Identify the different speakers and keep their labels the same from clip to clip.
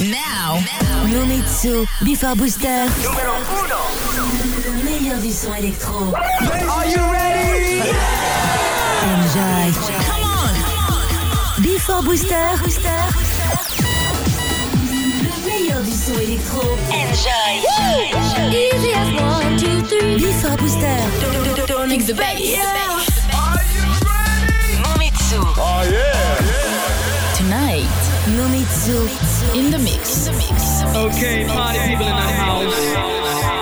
Speaker 1: Now, Nomitsu, Before Booster.
Speaker 2: Numéro
Speaker 1: 1. Le meilleur du son électro.
Speaker 2: Are you ready?
Speaker 1: Enjoy. Come on. Before Booster. Le meilleur du son électro. Enjoy. Easy as one, two, three. Before Booster.
Speaker 3: Don't mix the bass.
Speaker 2: Are you ready?
Speaker 1: Nomitsu.
Speaker 2: Oh yeah.
Speaker 1: Nomitsu.
Speaker 3: in the mix.
Speaker 4: Okay, party people in the house.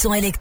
Speaker 1: son
Speaker 5: électrique.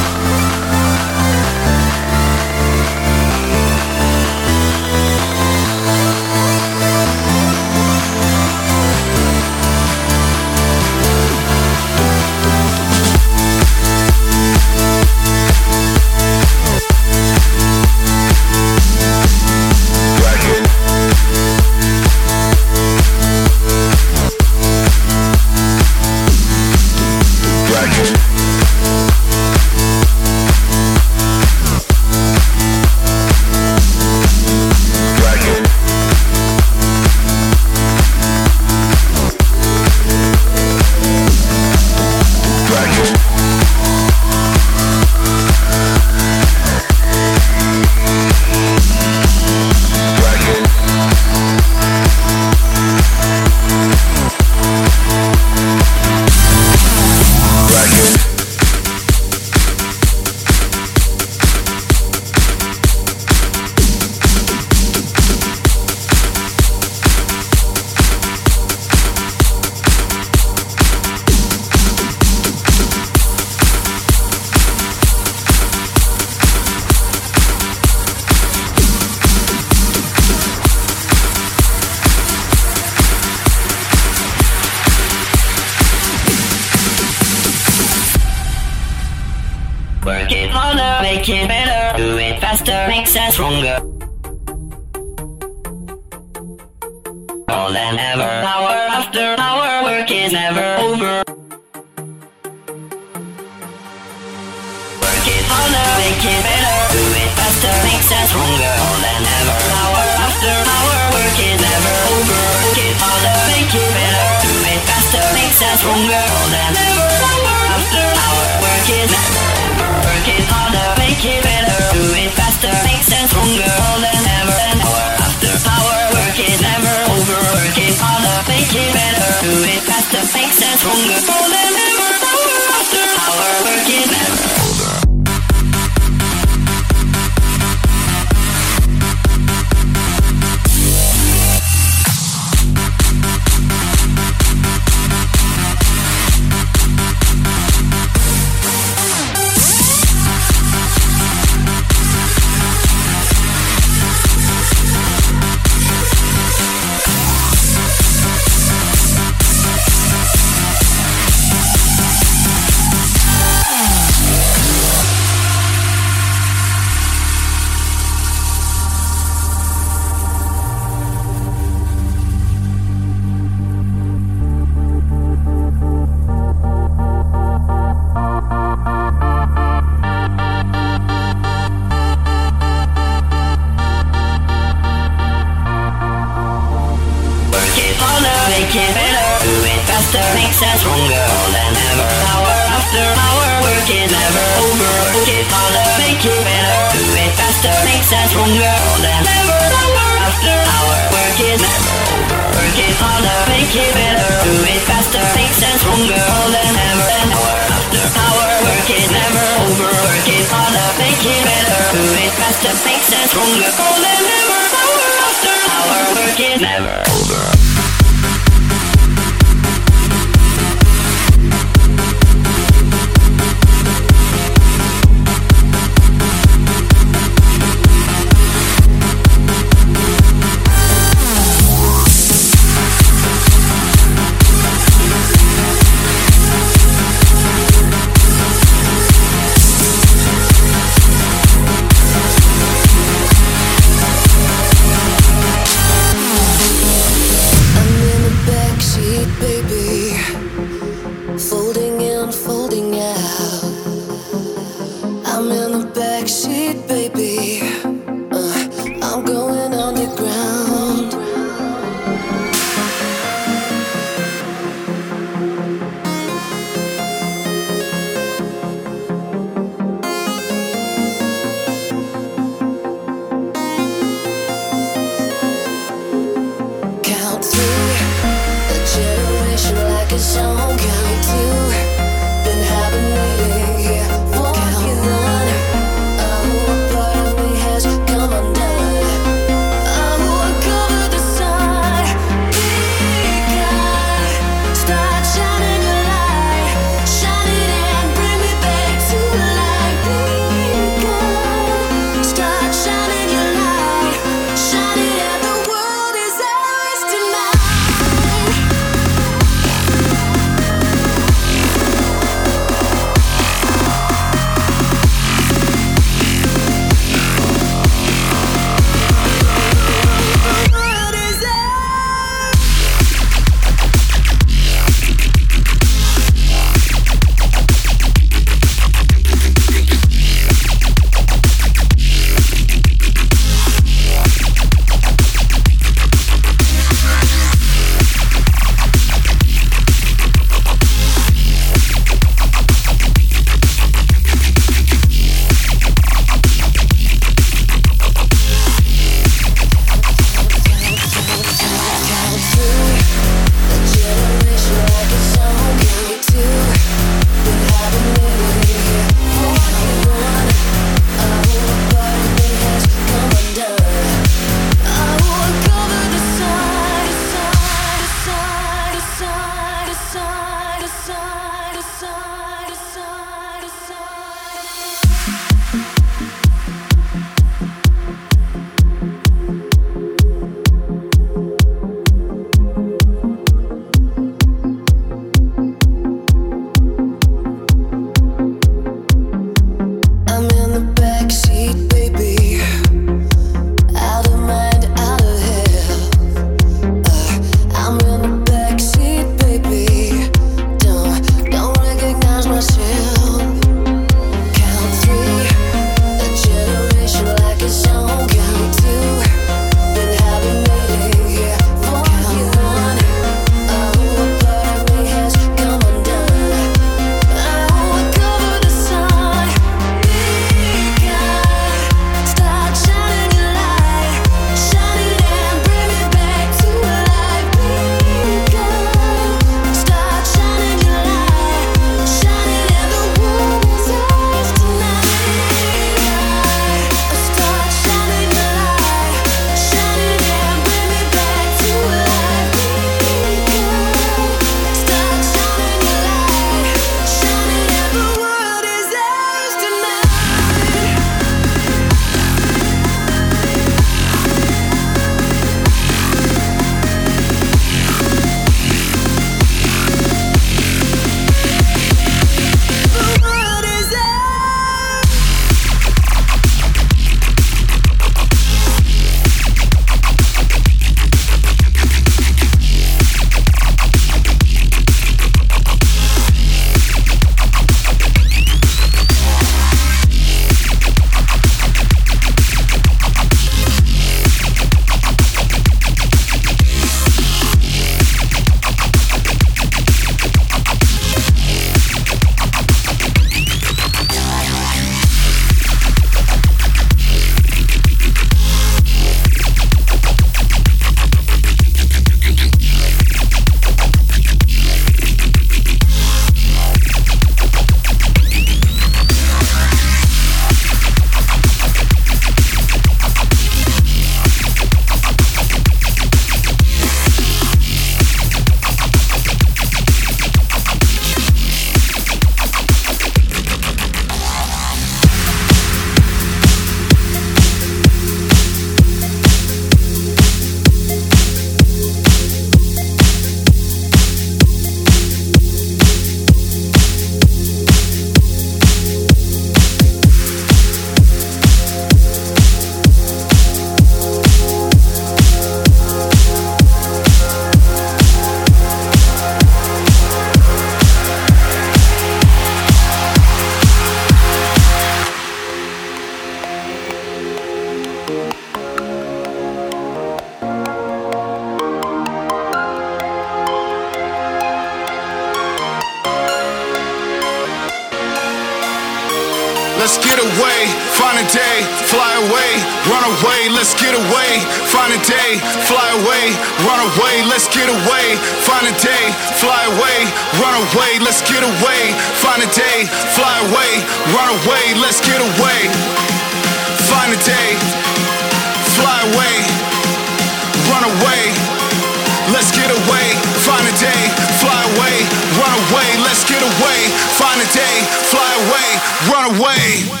Speaker 5: away, find a day, fly away, run away, let's get away, find a day, fly away, run away.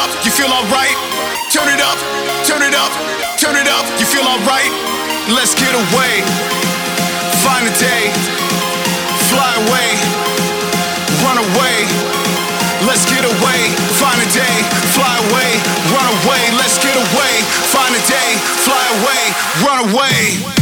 Speaker 5: up, you feel alright. Turn it up, turn it up, turn it up, you feel alright. Let's get away. Find a day, fly away, run away. Let's get away, find a day, fly away, run away. Let's get away, find a day, fly away, run away.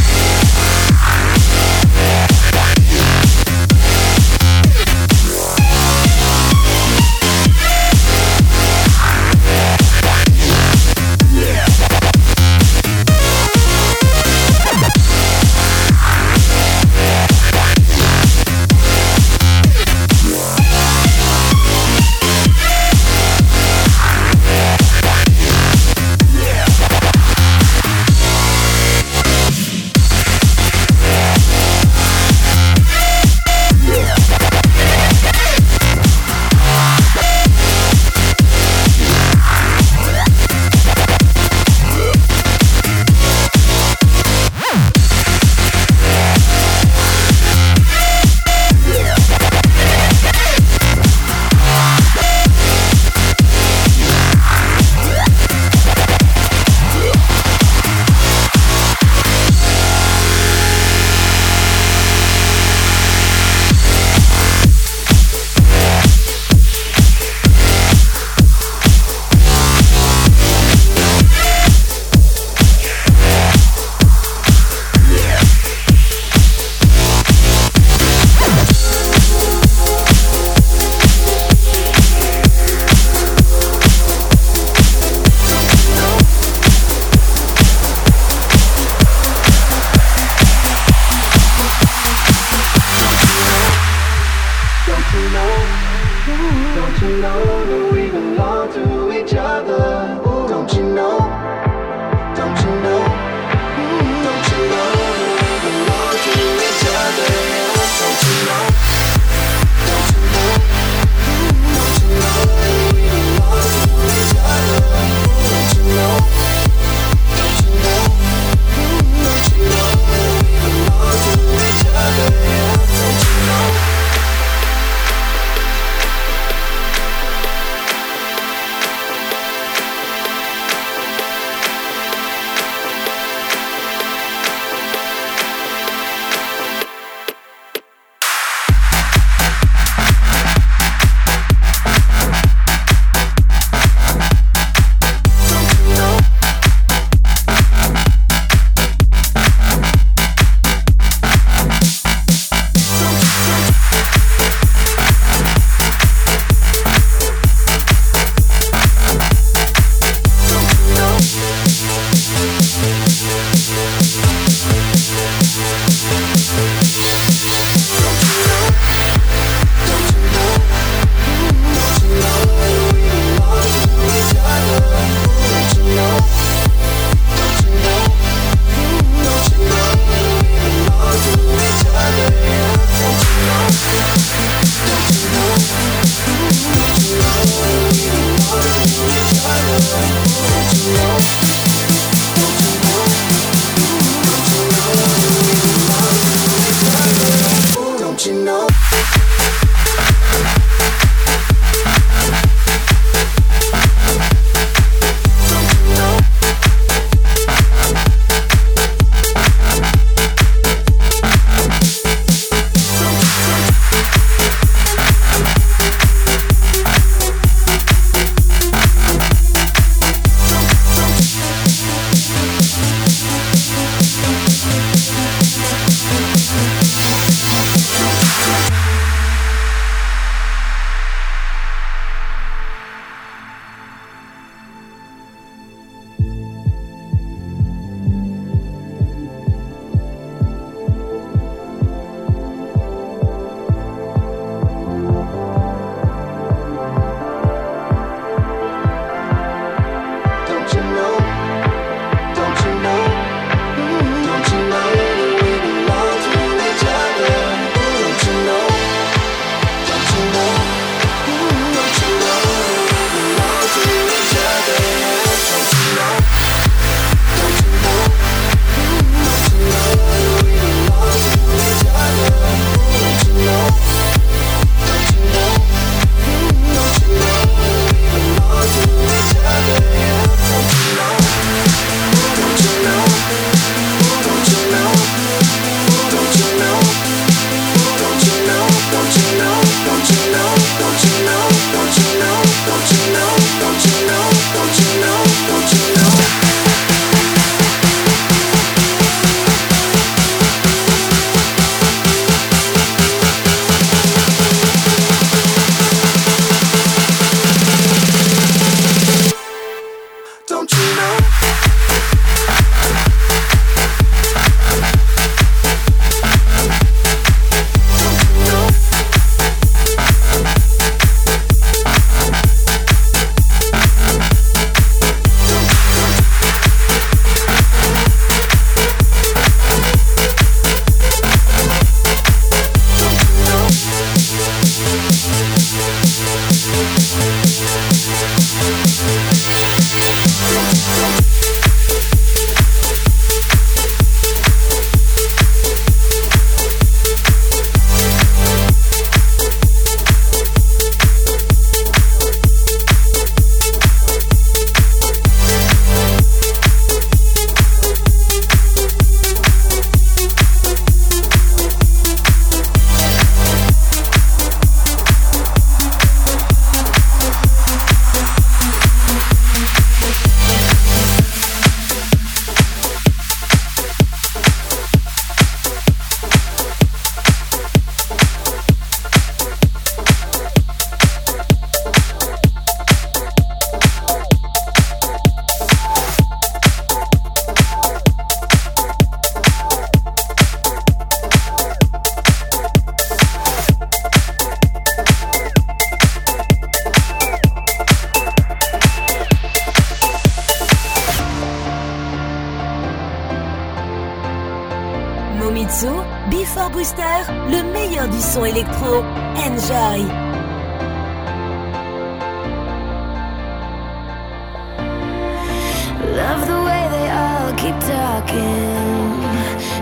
Speaker 6: keep talking.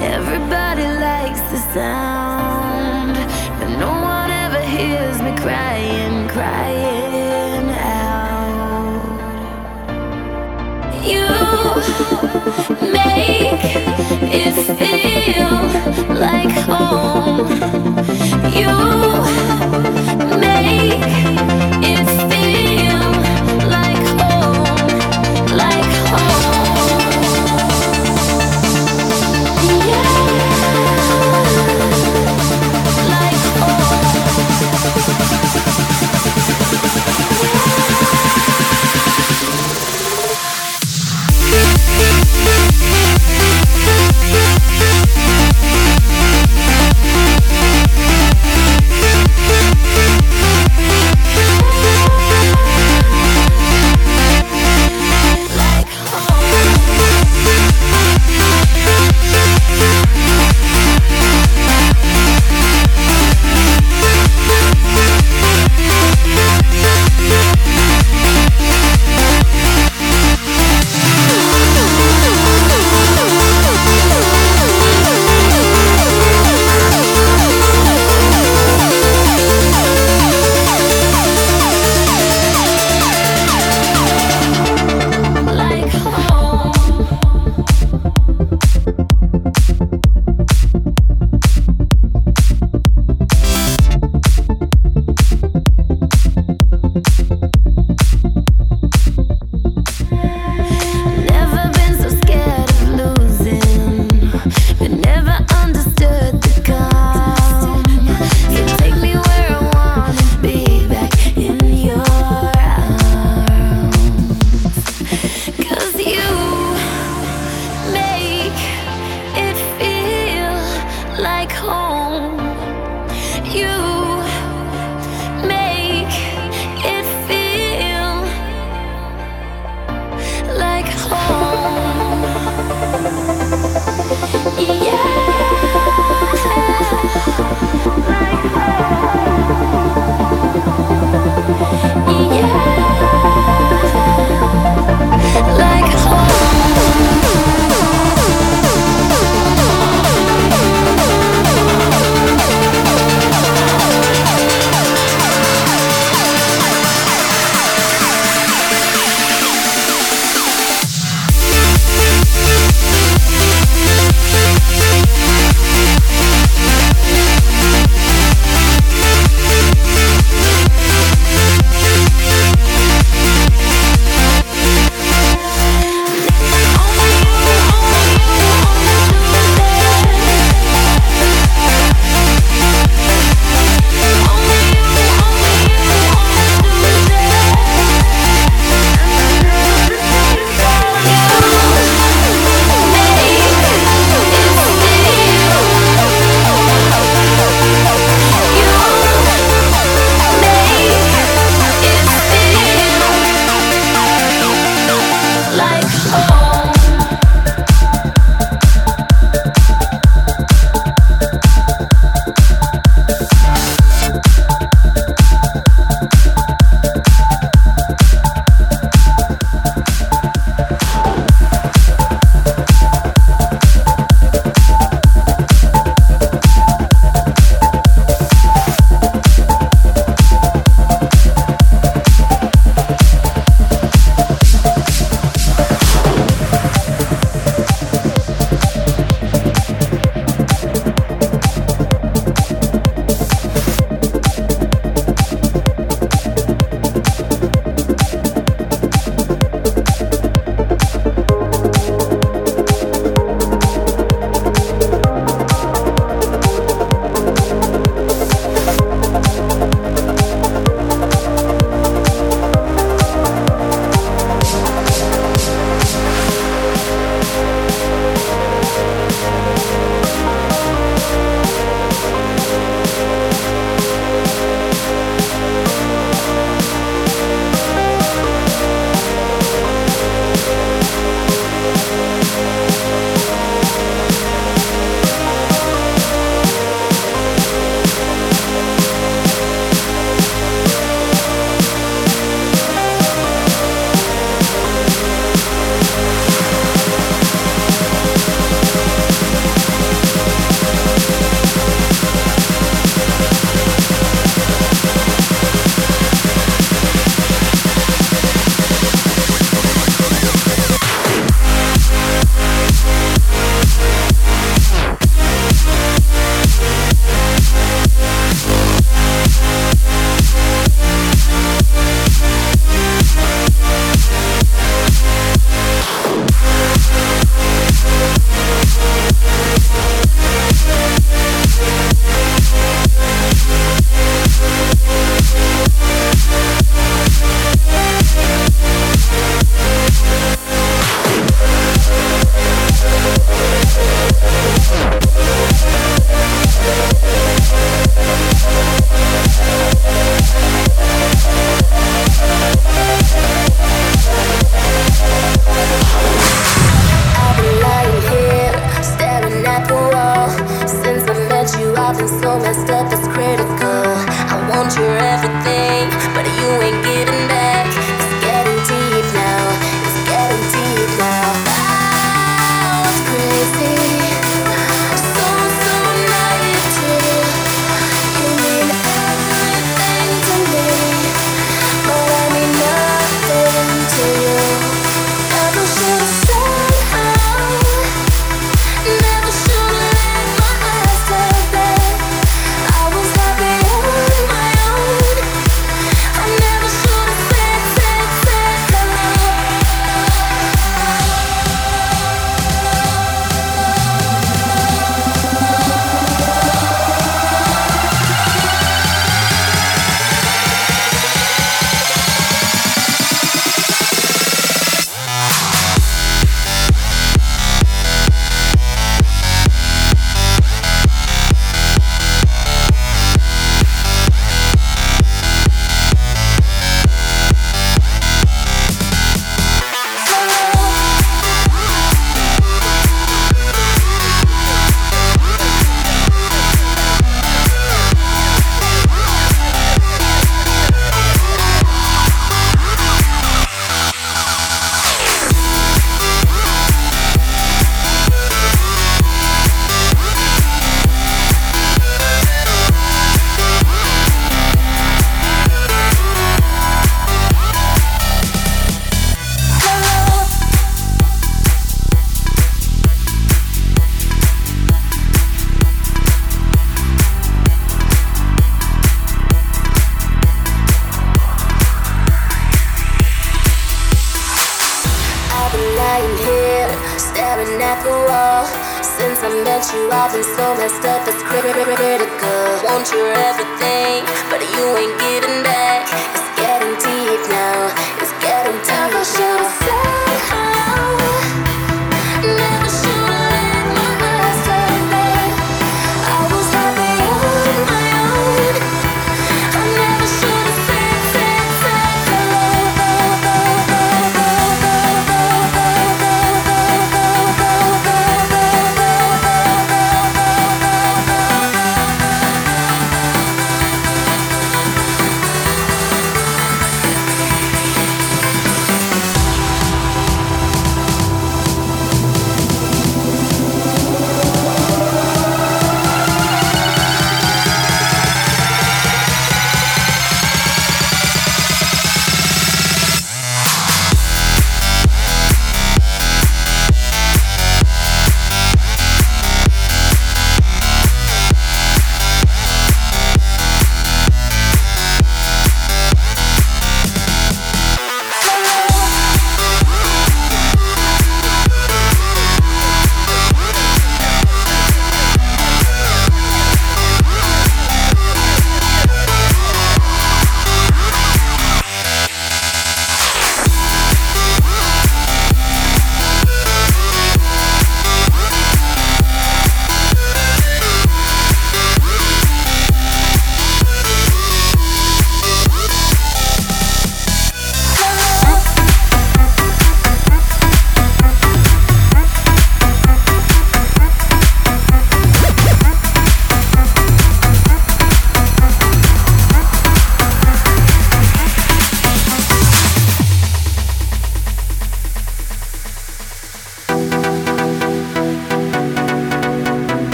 Speaker 6: Everybody likes the sound, but no one ever hears me crying, crying out. You make it feel like home. You.